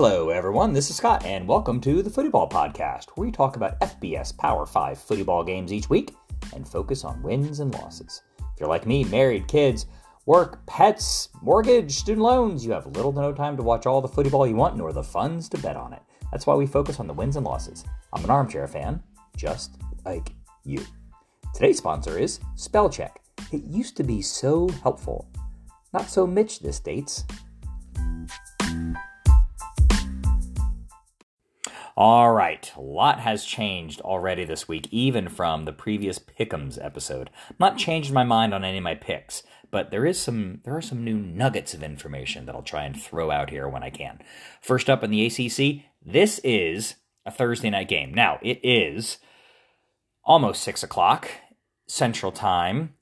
Hello, everyone. This is Scott, and welcome to the Football Podcast, where we talk about FBS Power 5 football games each week and focus on wins and losses. If you're like me, married, kids, work, pets, mortgage, student loans, you have little to no time to watch all the football you want, nor the funds to bet on it. That's why we focus on the wins and losses. I'm an armchair fan, just like you. Today's sponsor is Spellcheck. It used to be so helpful. Not so Mitch this dates. All right, a lot has changed already this week, even from the previous Pick'ems episode. Not changed my mind on any of my picks, but there is some there are some new nuggets of information that I'll try and throw out here when I can. First up in the ACC, this is a Thursday night game. Now it is almost six o'clock Central Time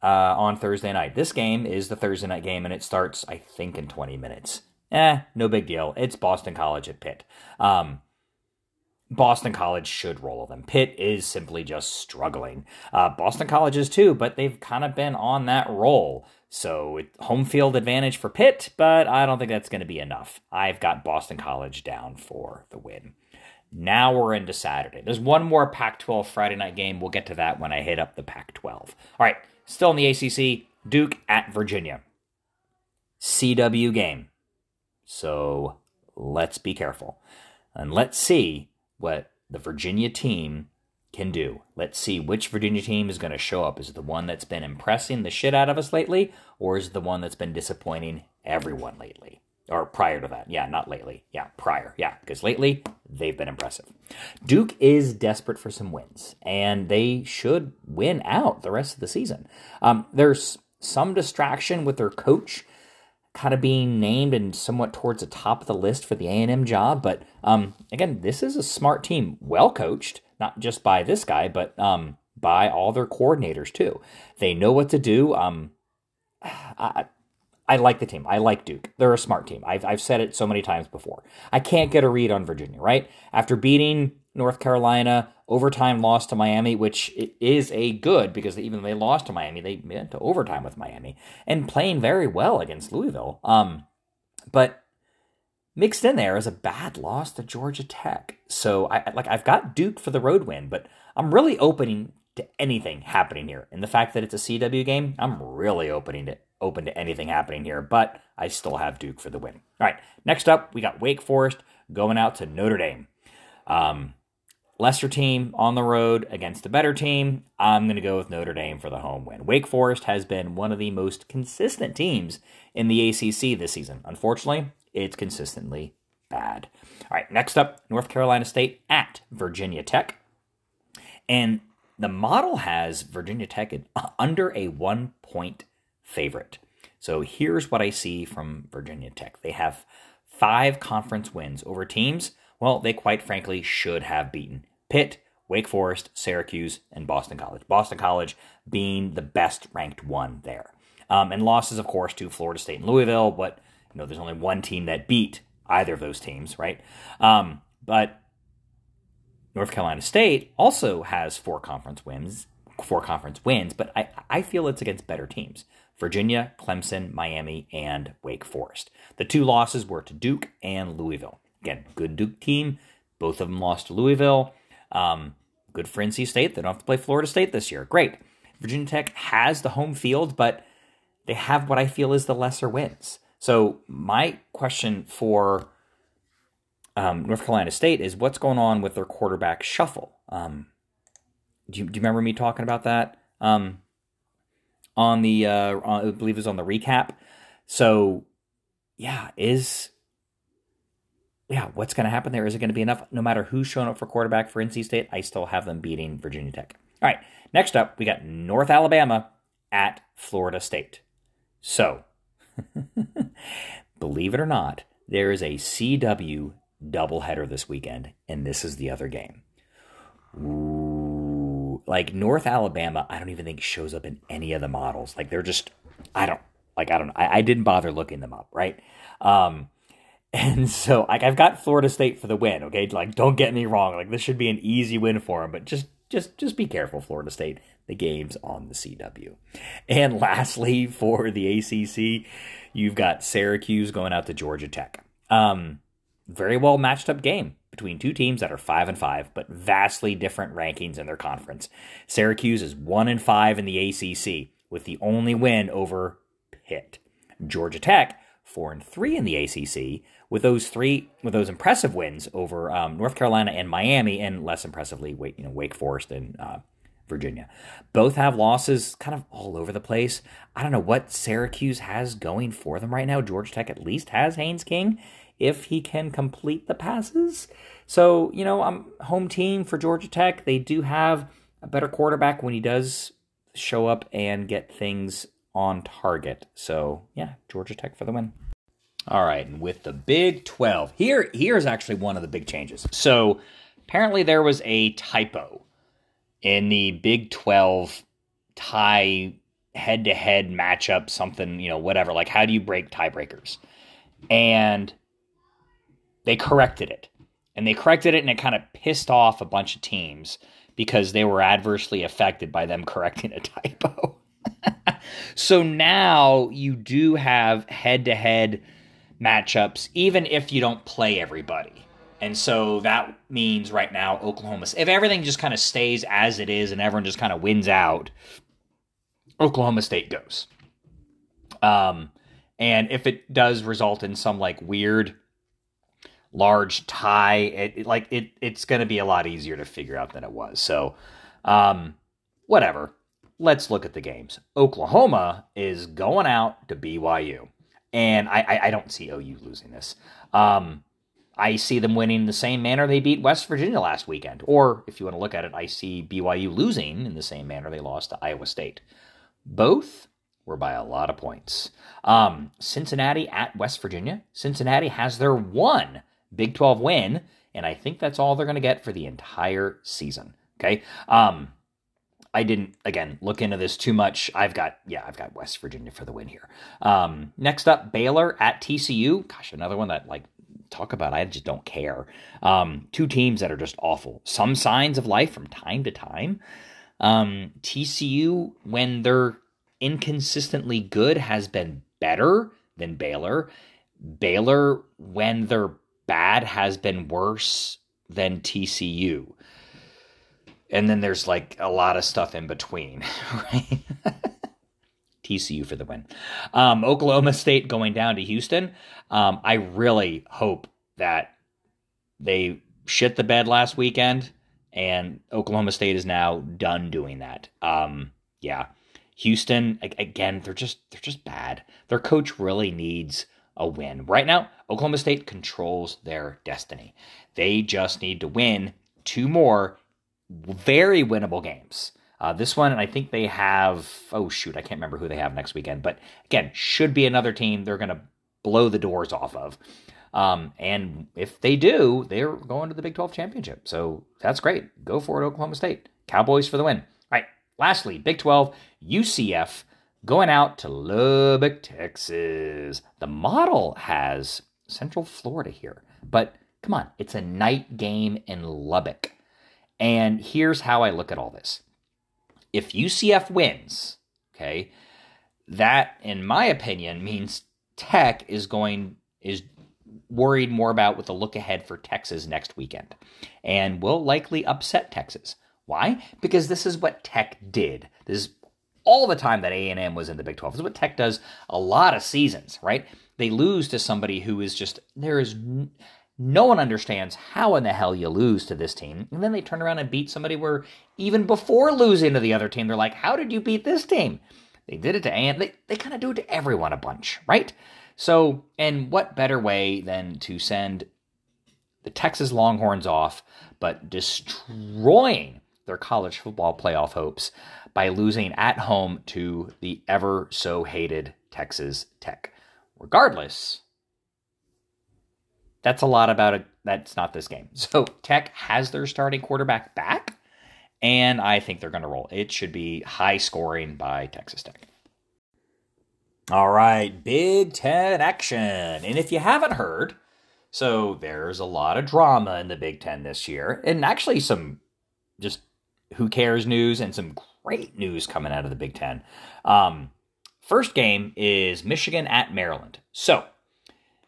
uh, on Thursday night. This game is the Thursday night game, and it starts, I think, in 20 minutes. Eh, no big deal. It's Boston College at Pitt. Um, Boston College should roll them. Pitt is simply just struggling. Uh, Boston College is too, but they've kind of been on that roll. So it, home field advantage for Pitt, but I don't think that's going to be enough. I've got Boston College down for the win. Now we're into Saturday. There's one more Pac 12 Friday night game. We'll get to that when I hit up the Pac 12. All right, still in the ACC, Duke at Virginia. CW game. So let's be careful. And let's see what the Virginia team can do. Let's see which Virginia team is going to show up. Is it the one that's been impressing the shit out of us lately, or is it the one that's been disappointing everyone lately? Or prior to that. Yeah, not lately. Yeah, prior. Yeah, because lately they've been impressive. Duke is desperate for some wins, and they should win out the rest of the season. Um, there's some distraction with their coach kind of being named and somewhat towards the top of the list for the A&M job. But um, again, this is a smart team, well coached, not just by this guy, but um, by all their coordinators too. They know what to do. Um, I, I like the team. I like Duke. They're a smart team. I've, I've said it so many times before. I can't get a read on Virginia, right? After beating North Carolina, overtime loss to Miami, which is a good because even though they lost to Miami, they went to overtime with Miami and playing very well against Louisville. Um, but mixed in there is a bad loss to Georgia Tech. So I like I've got Duke for the road win, but I'm really opening to anything happening here. And the fact that it's a CW game, I'm really opening to open to anything happening here. But I still have Duke for the win. All right, next up we got Wake Forest going out to Notre Dame. Um, lesser team on the road against a better team, I'm going to go with Notre Dame for the home win. Wake Forest has been one of the most consistent teams in the ACC this season. Unfortunately, it's consistently bad. All right, next up, North Carolina State at Virginia Tech. And the model has Virginia Tech under a one point favorite. So here's what I see from Virginia Tech they have five conference wins over teams well, they quite frankly should have beaten Pitt, Wake Forest, Syracuse, and Boston College. Boston College being the best ranked one there. Um, and losses, of course, to Florida State and Louisville, but you know, there's only one team that beat either of those teams, right? Um, but North Carolina State also has four conference wins, four conference wins, but I, I feel it's against better teams. Virginia, Clemson, Miami, and Wake Forest. The two losses were to Duke and Louisville. Again, good Duke team. Both of them lost to Louisville. Um, good for NC State. They don't have to play Florida State this year. Great. Virginia Tech has the home field, but they have what I feel is the lesser wins. So my question for um, North Carolina State is what's going on with their quarterback shuffle? Um, do, you, do you remember me talking about that um, on the uh, on, I believe it was on the recap? So yeah, is yeah, what's going to happen there? Is it going to be enough? No matter who's showing up for quarterback for NC State, I still have them beating Virginia Tech. All right, next up, we got North Alabama at Florida State. So, believe it or not, there is a CW doubleheader this weekend, and this is the other game. Ooh, like North Alabama, I don't even think shows up in any of the models. Like they're just, I don't, like I don't, I, I didn't bother looking them up, right? Um, and so, like, I've got Florida State for the win. Okay, like, don't get me wrong. Like, this should be an easy win for them, but just, just, just be careful, Florida State. The game's on the CW. And lastly, for the ACC, you've got Syracuse going out to Georgia Tech. Um, very well matched up game between two teams that are five and five, but vastly different rankings in their conference. Syracuse is one and five in the ACC, with the only win over Pitt. Georgia Tech four and three in the ACC, with those three with those impressive wins over um, North Carolina and Miami, and less impressively, Wake you know Wake Forest and uh, Virginia. Both have losses kind of all over the place. I don't know what Syracuse has going for them right now. Georgia Tech at least has Haynes King if he can complete the passes. So, you know, I'm home team for Georgia Tech. They do have a better quarterback when he does show up and get things on target. So, yeah, Georgia Tech for the win. All right, and with the Big 12, here here's actually one of the big changes. So, apparently there was a typo in the Big 12 tie head to head matchup, something, you know, whatever. Like, how do you break tiebreakers? And they corrected it. And they corrected it, and it kind of pissed off a bunch of teams because they were adversely affected by them correcting a typo. so now you do have head to head matchups, even if you don't play everybody. And so that means right now, Oklahoma, if everything just kind of stays as it is and everyone just kind of wins out, Oklahoma State goes. Um, and if it does result in some like weird large tie, it, like it it's going to be a lot easier to figure out than it was. So, um, whatever. Let's look at the games. Oklahoma is going out to BYU, and I I, I don't see OU losing this. Um, I see them winning the same manner they beat West Virginia last weekend. Or if you want to look at it, I see BYU losing in the same manner they lost to Iowa State. Both were by a lot of points. Um, Cincinnati at West Virginia. Cincinnati has their one Big 12 win, and I think that's all they're going to get for the entire season. Okay. Um, I didn't again look into this too much. I've got yeah, I've got West Virginia for the win here. Um, next up, Baylor at TCU. Gosh, another one that like talk about. I just don't care. Um, two teams that are just awful. Some signs of life from time to time. Um, TCU when they're inconsistently good has been better than Baylor. Baylor when they're bad has been worse than TCU. And then there's like a lot of stuff in between, right? TCU for the win. Um, Oklahoma State going down to Houston. Um, I really hope that they shit the bed last weekend and Oklahoma State is now done doing that. Um, yeah. Houston again, they're just they're just bad. Their coach really needs a win. Right now, Oklahoma State controls their destiny. They just need to win two more very winnable games. Uh, this one, and I think they have, oh shoot, I can't remember who they have next weekend, but again, should be another team they're going to blow the doors off of. Um, and if they do, they're going to the Big 12 championship. So that's great. Go for it, Oklahoma State. Cowboys for the win. All right. Lastly, Big 12, UCF going out to Lubbock, Texas. The model has Central Florida here, but come on, it's a night game in Lubbock. And here's how I look at all this. If UCF wins, okay, that in my opinion means Tech is going is worried more about with the look ahead for Texas next weekend and will likely upset Texas. Why? Because this is what Tech did. This is all the time that A&M was in the Big 12. This is what Tech does a lot of seasons, right? They lose to somebody who is just there is no one understands how in the hell you lose to this team. And then they turn around and beat somebody where even before losing to the other team, they're like, "How did you beat this team?" They did it to A&M. They they kind of do it to everyone a bunch, right? So, and what better way than to send the Texas Longhorns off, but destroying their college football playoff hopes by losing at home to the ever so hated Texas Tech. Regardless, that's a lot about it. That's not this game. So Tech has their starting quarterback back, and I think they're going to roll. It should be high scoring by Texas Tech. All right, Big Ten action. And if you haven't heard, so there's a lot of drama in the Big Ten this year, and actually some just who cares news and some great news coming out of the Big Ten. Um, first game is Michigan at Maryland. So,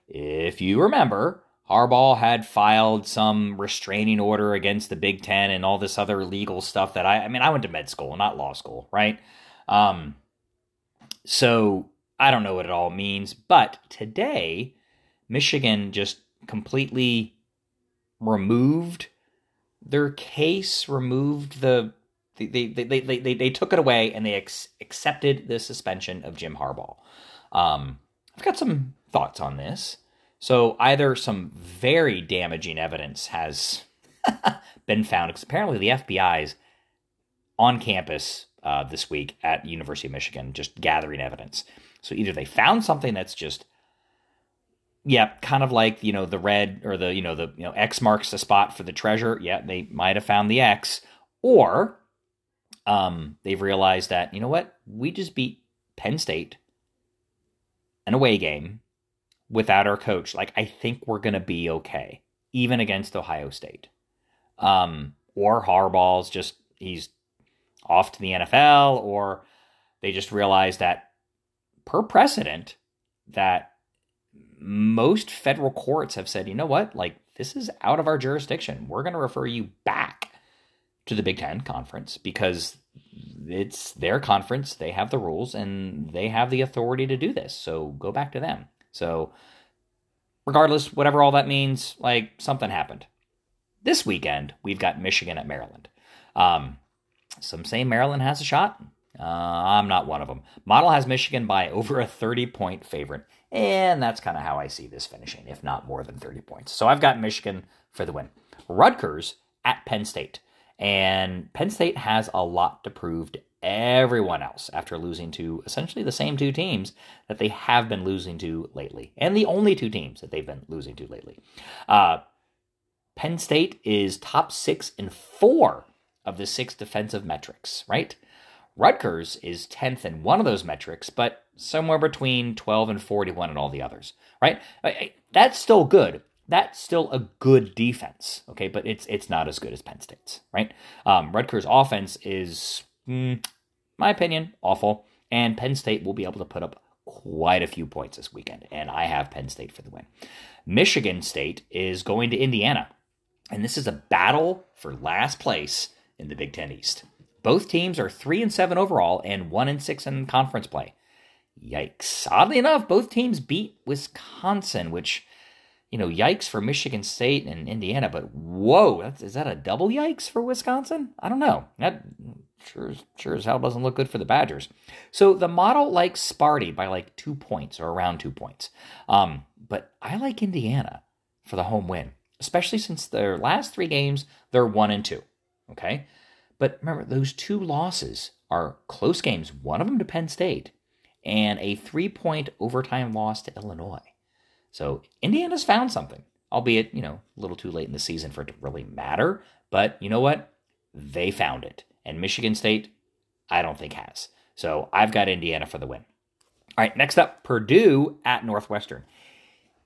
if you remember, Harbaugh had filed some restraining order against the Big Ten and all this other legal stuff that I, I mean, I went to med school, not law school, right? Um, so I don't know what it all means, but today, Michigan just completely removed their case, removed the they they they they, they, they took it away and they ex- accepted the suspension of Jim Harbaugh. Um, I've got some thoughts on this. So either some very damaging evidence has been found. Because apparently the FBI's on campus uh, this week at University of Michigan, just gathering evidence. So either they found something that's just yeah, kind of like you know the red or the you know the you know X marks the spot for the treasure. Yeah, they might have found the X, or um, they've realized that you know what we just beat Penn State an away game without our coach. Like I think we're gonna be okay, even against Ohio State. Um, or Harbaugh's just he's off to the NFL, or they just realize that per precedent that most federal courts have said, you know what, like this is out of our jurisdiction. We're to refer you back to the Big Ten conference because it's their conference. They have the rules and they have the authority to do this. So go back to them. So, regardless, whatever all that means, like something happened. This weekend, we've got Michigan at Maryland. Um, some say Maryland has a shot. Uh, I'm not one of them. Model has Michigan by over a 30 point favorite. And that's kind of how I see this finishing, if not more than 30 points. So I've got Michigan for the win. Rutgers at Penn State. And Penn State has a lot to prove to everyone else after losing to essentially the same two teams that they have been losing to lately, and the only two teams that they've been losing to lately. Uh, Penn State is top six in four of the six defensive metrics, right? Rutgers is 10th in one of those metrics, but somewhere between 12 and 41 in all the others, right? That's still good. That's still a good defense, okay, but it's it's not as good as Penn State's, right? Um, Rutgers' offense is, mm, my opinion, awful, and Penn State will be able to put up quite a few points this weekend, and I have Penn State for the win. Michigan State is going to Indiana, and this is a battle for last place in the Big Ten East. Both teams are 3 and 7 overall and 1 and 6 in conference play. Yikes. Oddly enough, both teams beat Wisconsin, which, you know, yikes for Michigan State and Indiana, but whoa, is that a double yikes for Wisconsin? I don't know. That sure, sure as hell doesn't look good for the Badgers. So the model likes Sparty by like two points or around two points. Um, but I like Indiana for the home win, especially since their last three games, they're one and two. Okay. But remember, those two losses are close games, one of them to Penn State, and a three point overtime loss to Illinois. So Indiana's found something, albeit, you know, a little too late in the season for it to really matter. But you know what? They found it. And Michigan State, I don't think has. So I've got Indiana for the win. All right, next up, Purdue at Northwestern.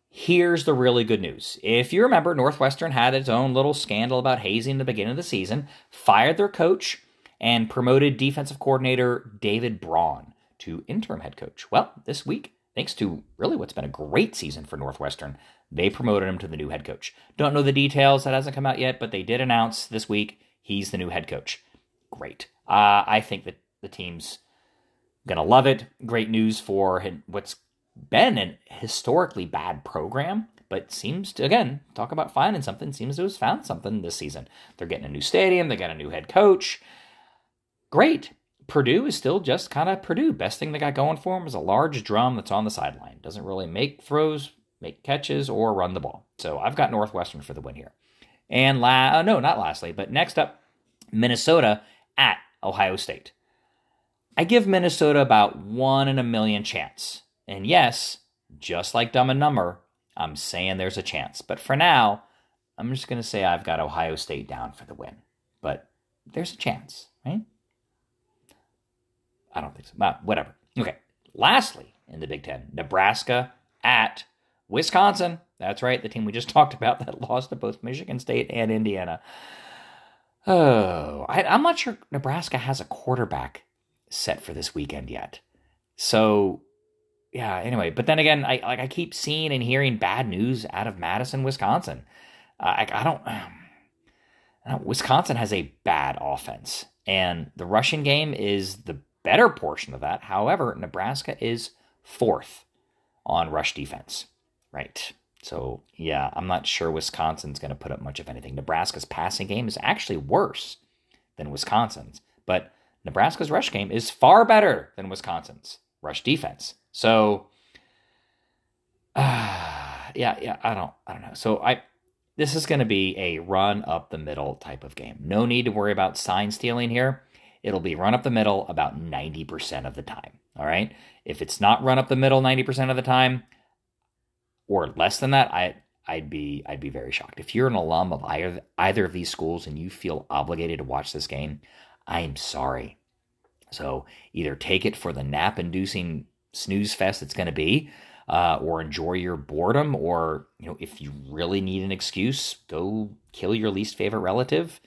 Here's the really good news. If you remember, Northwestern had its own little scandal about hazing the beginning of the season, fired their coach, and promoted defensive coordinator David Braun to interim head coach. Well, this week, thanks to really what's been a great season for Northwestern, they promoted him to the new head coach. Don't know the details, that hasn't come out yet, but they did announce this week he's the new head coach. Great. Uh, I think that the team's going to love it. Great news for what's been an historically bad program, but seems to, again, talk about finding something, seems to have found something this season. They're getting a new stadium, they got a new head coach. Great. Purdue is still just kind of Purdue. Best thing they got going for them is a large drum that's on the sideline. Doesn't really make throws, make catches, or run the ball. So I've got Northwestern for the win here. And la- uh, no, not lastly, but next up, Minnesota at Ohio State. I give Minnesota about one in a million chance and yes, just like Dumb and Dumber, I'm saying there's a chance. But for now, I'm just going to say I've got Ohio State down for the win. But there's a chance, right? I don't think so. Whatever. Okay. Lastly, in the Big Ten, Nebraska at Wisconsin. That's right, the team we just talked about that lost to both Michigan State and Indiana. Oh, I, I'm not sure Nebraska has a quarterback set for this weekend yet. So yeah. Anyway, but then again, I like I keep seeing and hearing bad news out of Madison, Wisconsin. Uh, I, I don't. I don't. Wisconsin has a bad offense, and the rushing game is the better portion of that. However, Nebraska is fourth on rush defense. Right. So, yeah, I'm not sure Wisconsin's going to put up much of anything. Nebraska's passing game is actually worse than Wisconsin's, but Nebraska's rush game is far better than Wisconsin's rush defense. So, uh, yeah, yeah, I don't, I don't know. So I, this is going to be a run up the middle type of game. No need to worry about sign stealing here. It'll be run up the middle about 90% of the time. All right. If it's not run up the middle 90% of the time, or less than that, I I'd be I'd be very shocked. If you're an alum of either either of these schools and you feel obligated to watch this game, I am sorry. So either take it for the nap-inducing snooze fest it's going to be, uh, or enjoy your boredom, or you know if you really need an excuse, go kill your least favorite relative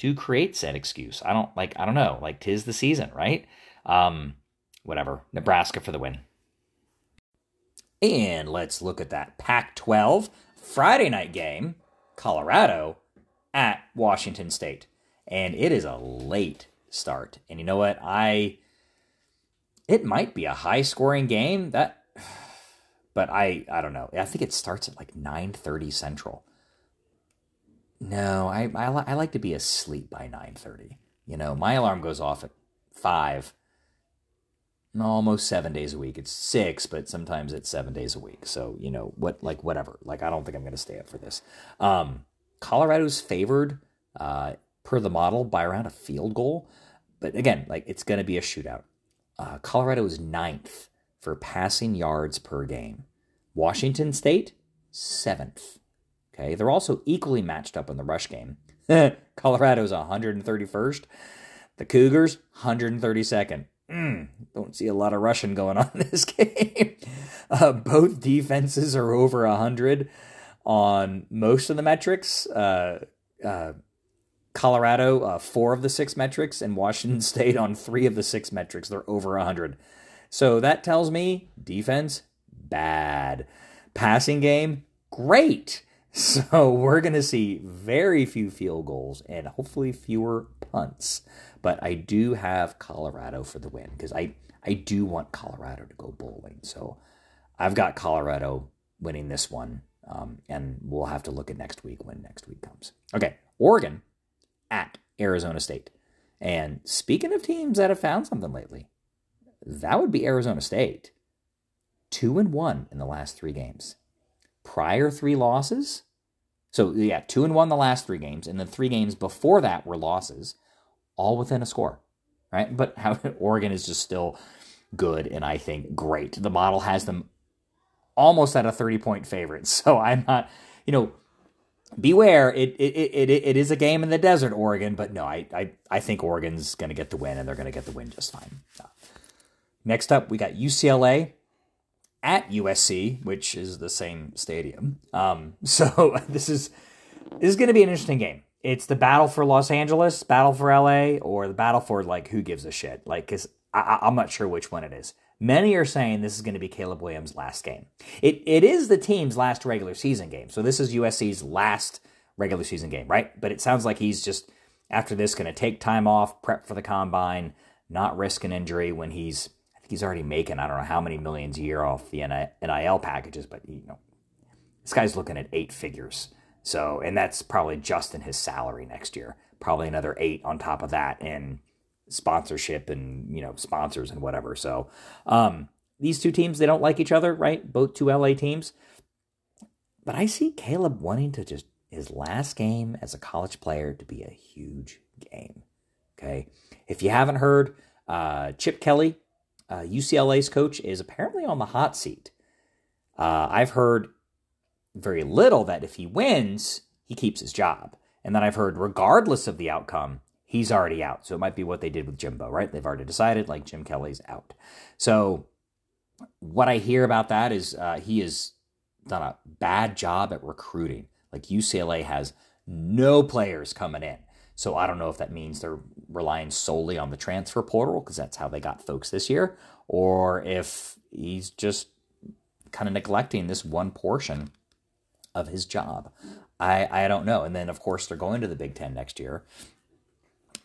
to create said excuse. I don't like I don't know like tis the season, right? Um, whatever. Nebraska for the win. And let's look at that Pac 12 Friday night game, Colorado at Washington State. And it is a late start. And you know what? I it might be a high scoring game that but I I don't know. I think it starts at like 9:30 Central. No, I I, I like to be asleep by 9:30. You know, my alarm goes off at 5 almost seven days a week. It's six, but sometimes it's seven days a week. So, you know, what, like, whatever. Like, I don't think I'm going to stay up for this. Um, Colorado's favored uh, per the model by around a field goal. But again, like, it's going to be a shootout. Uh, Colorado is ninth for passing yards per game. Washington State, seventh. Okay. They're also equally matched up in the rush game. Colorado's 131st. The Cougars, 132nd. Mm, don't see a lot of rushing going on in this game. Uh, both defenses are over 100 on most of the metrics. Uh, uh, Colorado, uh, four of the six metrics, and Washington State on three of the six metrics. They're over 100. So that tells me defense, bad. Passing game, great. So we're going to see very few field goals and hopefully fewer punts. But I do have Colorado for the win because I, I do want Colorado to go bowling. So I've got Colorado winning this one. Um, and we'll have to look at next week when next week comes. Okay, Oregon at Arizona State. And speaking of teams that have found something lately, that would be Arizona State. Two and one in the last three games. Prior three losses. So yeah, two and one the last three games, and the three games before that were losses all within a score, right? But how Oregon is just still good and I think great. The model has them almost at a 30 point favorite. So I'm not, you know, beware. It it, it, it, it is a game in the desert, Oregon, but no, I, I, I think Oregon's going to get the win and they're going to get the win just fine. Next up, we got UCLA at USC, which is the same stadium. Um, so this is this is going to be an interesting game it's the battle for Los Angeles, battle for LA, or the battle for like who gives a shit. Like, because I'm not sure which one it is. Many are saying this is going to be Caleb Williams' last game. It it is the team's last regular season game. So this is USC's last regular season game, right? But it sounds like he's just after this going to take time off, prep for the combine, not risk an injury when he's I he's already making I don't know how many millions a year off the NIL packages, but you know this guy's looking at eight figures so, and that's probably just in his salary next year. Probably another eight on top of that in sponsorship and you know sponsors and whatever. So, um, these two teams they don't like each other, right? Both two LA teams. But I see Caleb wanting to just his last game as a college player to be a huge game. Okay, if you haven't heard, uh, Chip Kelly, uh, UCLA's coach, is apparently on the hot seat. Uh, I've heard very little that if he wins, he keeps his job. And then I've heard, regardless of the outcome, he's already out. So it might be what they did with Jimbo, right? They've already decided, like Jim Kelly's out. So what I hear about that is uh, he has done a bad job at recruiting. Like UCLA has no players coming in. So I don't know if that means they're relying solely on the transfer portal because that's how they got folks this year, or if he's just kind of neglecting this one portion of his job. I I don't know. And then of course they're going to the Big Ten next year,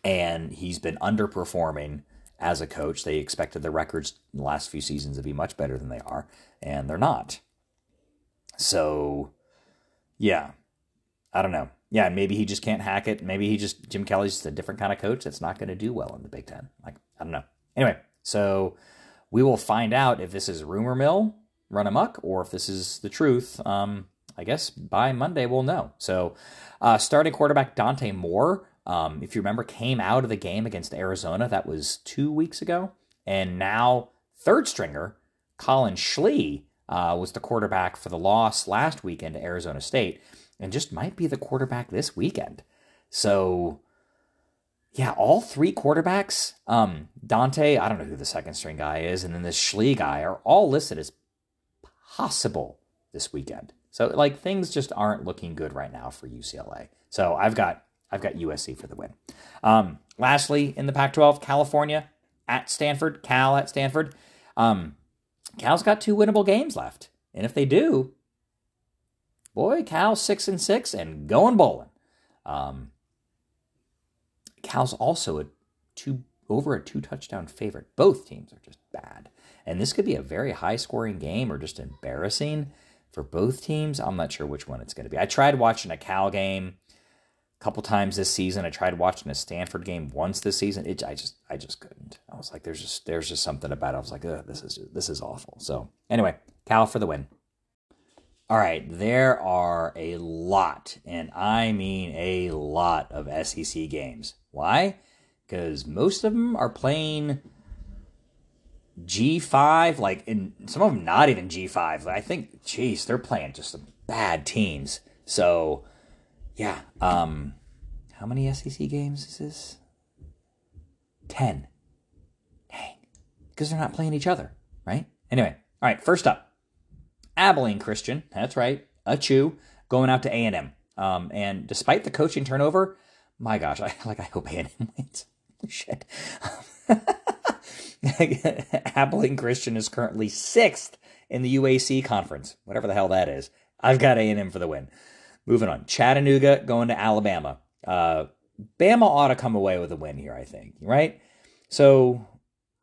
and he's been underperforming as a coach. They expected the records in the last few seasons to be much better than they are, and they're not. So, yeah, I don't know. Yeah, maybe he just can't hack it. Maybe he just Jim Kelly's just a different kind of coach that's not going to do well in the Big Ten. Like I don't know. Anyway, so we will find out if this is rumor mill run amok or if this is the truth. Um, I guess by Monday we'll know. So, uh, starting quarterback Dante Moore, um, if you remember, came out of the game against Arizona. That was two weeks ago, and now third stringer Collin Schlee uh, was the quarterback for the loss last weekend to Arizona State, and just might be the quarterback this weekend. So, yeah, all three quarterbacks, um, Dante, I don't know who the second string guy is, and then this Schlee guy are all listed as possible this weekend. So like things just aren't looking good right now for UCLA. So I've got I've got USC for the win. Um, lastly, in the Pac-12, California at Stanford, Cal at Stanford. Um, Cal's got two winnable games left, and if they do, boy, Cal's six and six and going bowling. Um, Cal's also a two over a two touchdown favorite. Both teams are just bad, and this could be a very high scoring game or just embarrassing for both teams. I'm not sure which one it's going to be. I tried watching a Cal game a couple times this season. I tried watching a Stanford game once this season. It, I just I just couldn't. I was like, there's just there's just something about it. I was like, this is this is awful. So anyway, Cal for the win. All right, there are a lot, and I mean a lot of SEC games. Why? Because most of them are playing G5, like in some of them not even G5. I think, geez, they're playing just some bad teams. So, yeah. Um, how many SEC games is this? Ten. Dang, because they're not playing each other, right? Anyway, all right. First up, Abilene Christian. That's right, ACU going out to A and M. Um, and despite the coaching turnover, my gosh, I like. I hope A and M wins. Shit. Abilene Christian is currently sixth in the UAC conference, whatever the hell that is. I've got A&M for the win. Moving on, Chattanooga going to Alabama. Uh, Bama ought to come away with a win here, I think. Right? So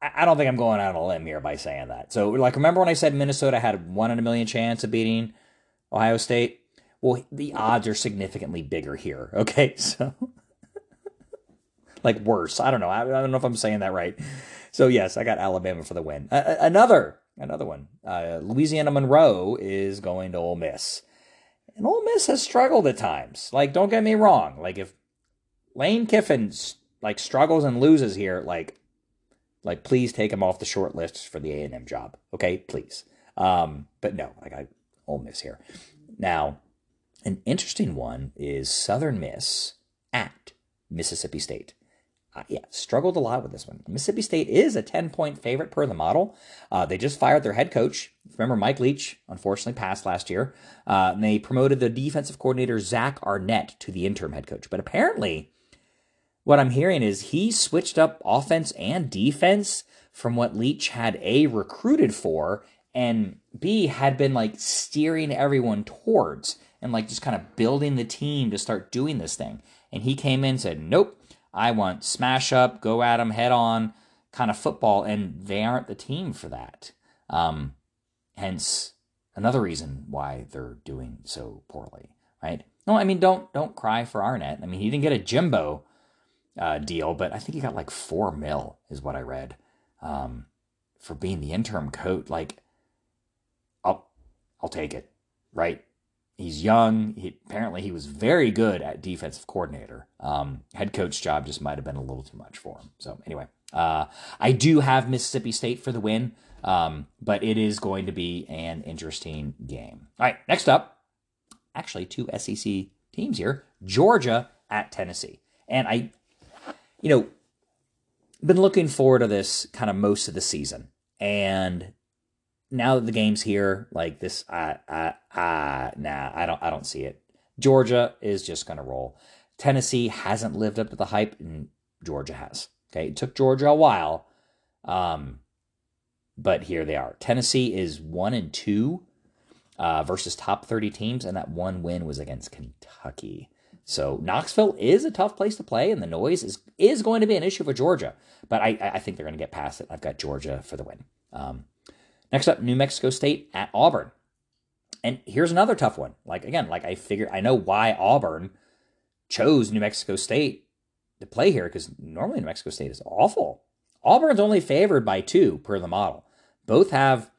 I don't think I'm going out on a limb here by saying that. So, like, remember when I said Minnesota had one in a million chance of beating Ohio State? Well, the odds are significantly bigger here. Okay, so like worse. I don't know. I, I, don't know if I'm saying that right. So yes, I got Alabama for the win. Uh, another another one. Uh, Louisiana Monroe is going to Ole Miss, and Ole Miss has struggled at times. Like, don't get me wrong. Like, if Lane Kiffin like struggles and loses here, like, like please take him off the short list for the A and M job. Okay, please. Um, but no, like I Ole Miss here. Now, an interesting one is Southern Miss at Mississippi State uh, yeah, struggled a lot with this one. Mississippi State is a 10 point favorite per the model. Uh, they just fired their head coach. Remember, Mike Leach unfortunately passed last year. Uh, and they promoted the defensive coordinator, Zach Arnett, to the interim head coach. But apparently, what I'm hearing is he switched up offense and defense from what Leach had A, recruited for, and B, had been like steering everyone towards and like just kind of building the team to start doing this thing. And he came in and said, nope I want smash up, go at them head on kind of football, and they aren't the team for that. Um, hence, another reason why they're doing so poorly, right? No, I mean don't don't cry for Arnett. I mean he didn't get a Jimbo uh, deal, but I think he got like four mil is what I read um, for being the interim coach. Like, I'll I'll take it, right? He's young. He, apparently, he was very good at defensive coordinator. Um, head coach job just might have been a little too much for him. So anyway, uh, I do have Mississippi State for the win, um, but it is going to be an interesting game. All right, next up, actually two SEC teams here: Georgia at Tennessee, and I, you know, been looking forward to this kind of most of the season, and now that the game's here, like this, I, I, I, nah, I don't, I don't see it. Georgia is just going to roll. Tennessee hasn't lived up to the hype, and Georgia has. Okay, it took Georgia a while, um, but here they are. Tennessee is one and two uh, versus top 30 teams, and that one win was against Kentucky. So Knoxville is a tough place to play, and the noise is is going to be an issue for Georgia. But I, I think they're going to get past it. I've got Georgia for the win. Um, next up, New Mexico State at Auburn. And here's another tough one. Like again, like I figured, I know why Auburn chose New Mexico State to play here because normally New Mexico State is awful. Auburn's only favored by two per the model. Both have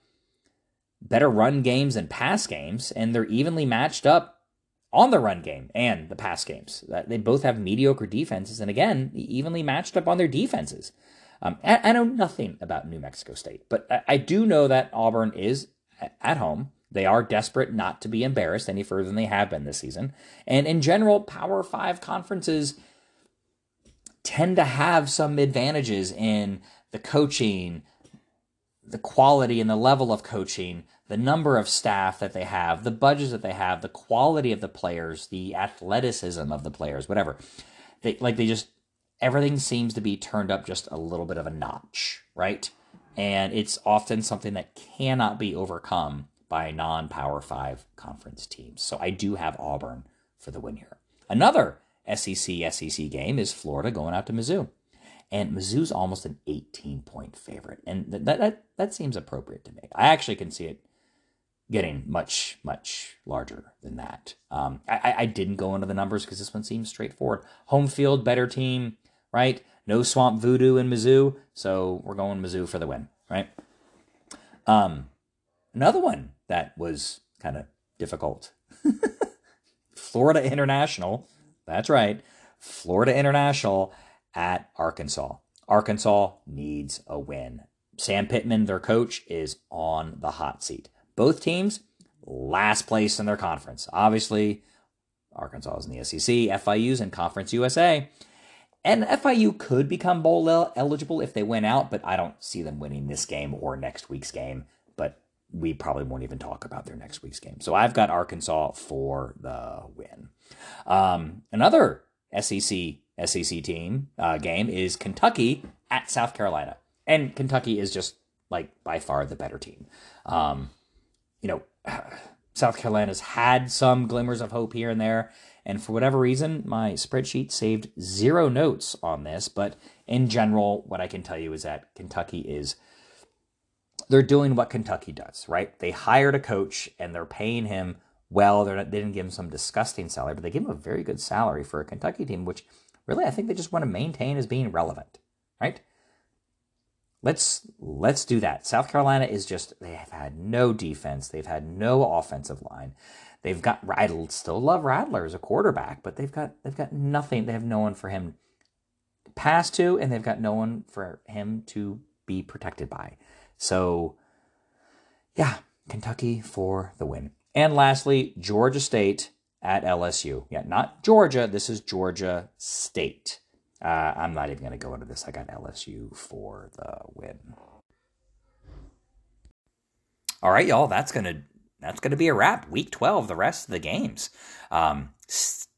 better run games and pass games, and they're evenly matched up on the run game and the pass games. They both have mediocre defenses, and again, evenly matched up on their defenses. Um, I, know nothing about New Mexico State, but I do know that Auburn is at home. They are desperate not to be embarrassed any further than they have been this season. And in general, Power Five conferences tend to have some advantages in the coaching, the quality and the level of coaching, the number of staff that they have, the budgets that they have, the quality of the players, the athleticism of the players, whatever. They like they just everything seems to be turned up just a little bit of a notch, right? And it's often something that cannot be overcome by non Power 5 conference teams. So I do have Auburn for the win here. Another SEC SEC game is Florida going out to Mizzou. And Mizzou's almost an 18 point favorite. And that, that, that seems appropriate to me. I actually can see it getting much, much larger than that. Um, I, I didn't go into the numbers because this one seems straightforward. Home field, better team, right? No swamp voodoo in Mizzou. So we're going Mizzou for the win, right? Um, another one that was kind of difficult. Florida International, that's right, Florida International at Arkansas. Arkansas needs a win. Sam Pittman, their coach, is on the hot seat. Both teams, last place in their conference. Obviously, Arkansas is in the SEC, FIU's in Conference USA. And FIU could become bowl eligible if they win out, but I don't see them winning this game or next week's game But we probably won't even talk about their next week's game. So I've got Arkansas for the win. Um, another SEC SEC team uh, game is Kentucky at South Carolina, and Kentucky is just like by far the better team. Um, you know, South Carolina's had some glimmers of hope here and there, and for whatever reason, my spreadsheet saved zero notes on this. But in general, what I can tell you is that Kentucky is they're doing what Kentucky does, right? They hired a coach and they're paying him well. Not, they didn't give him some disgusting salary, but they gave him a very good salary for a Kentucky team, which really I think they just want to maintain as being relevant, right? Let's let's do that. South Carolina is just they have had no defense. They've had no offensive line. They've got I still love Rattler as a quarterback, but they've got they've got nothing. They have no one for him pass to, and they've got no one for him to be protected by. So, yeah, Kentucky for the win. And lastly, Georgia State at LSU. Yeah, not Georgia. This is Georgia State. Uh, I'm not even going to go into this. I got LSU for the win. All right, y'all. That's gonna that's gonna be a wrap. Week 12. The rest of the games. Um,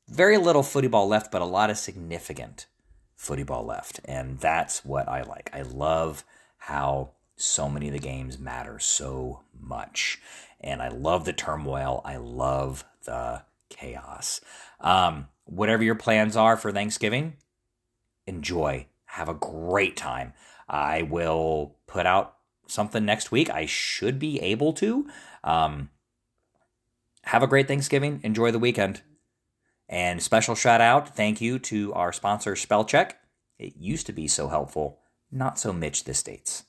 very little footy ball left, but a lot of significant footy ball left, and that's what I like. I love how so many of the games matter so much. And I love the turmoil. I love the chaos. Um, whatever your plans are for Thanksgiving, enjoy. Have a great time. I will put out something next week. I should be able to. Um, have a great Thanksgiving. Enjoy the weekend. And special shout out, thank you to our sponsor, Spellcheck. It used to be so helpful, not so Mitch this dates.